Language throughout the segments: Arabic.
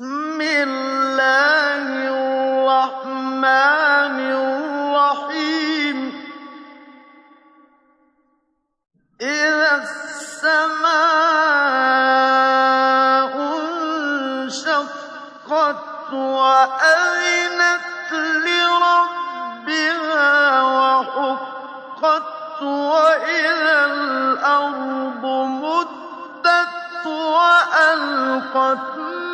بِسْمِ اللَّهِ الرَّحْمَٰنِ الرَّحِيمِ. إِذَا السَّمَاءُ انشَقَّتْ وَأَذِنَتْ لِرَبِّهَا وَحُقَّتْ وَإِذَا الْأَرْضُ مُدَّتْ وَأَلْقَتْ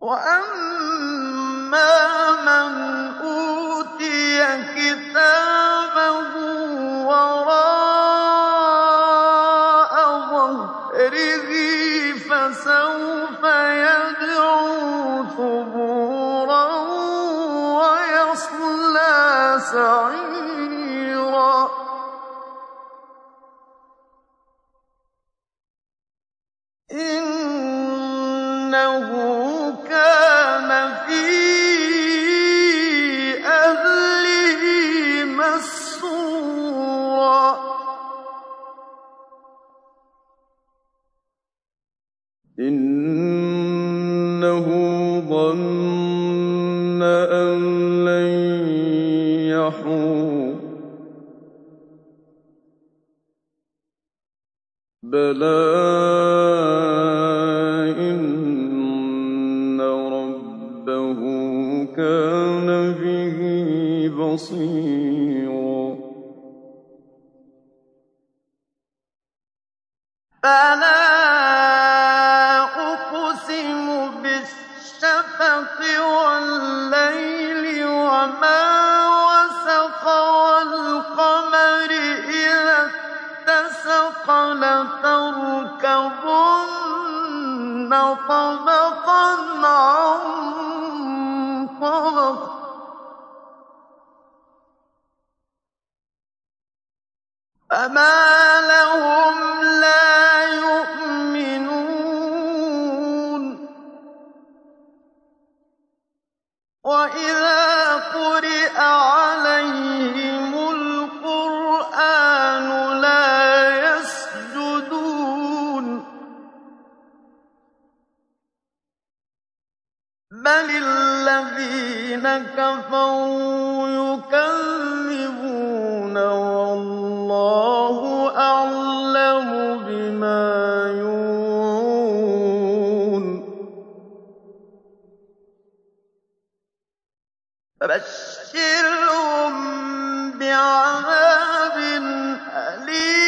وَأَمَّا مَنْ أُوتِيَ كِتَابَهُ وَرَاءَ فَسَوْفَ يَدْعُو ثُبُورًا وَيَصْلَىٰ سَعِيرًا إِنَّهُ كَانَ فِي أَهْلِهِ مَسْرُورًا. إِنَّهُ ظَنَّ أَن لَّن يَحُورَ. بَلَىٰ كَانَ بِهِ بَصِيرًا. فَلَا أُقْسِمُ بِالشَّفَقِ وَاللَّيْلِ وَمَا وَسَقَ وَالْقَمَرِ إِذَا اتَّسَقَ لَتَرْكَبُنَّ طَبَقًا فَمَا لَهُمْ لَا يُؤْمِنُونَ وَإِذَا قُرِئَ عَلَيْهِمُ الْقُرْآنُ لَا يَسْجُدُونَ بَلِ الَّذِينَ كَفَرُوا يُكَذِّبُونَ بِمَا يُوعُونَ. فَبَشِّرْهُم بِعَذَابٍ أَلِيمٍ.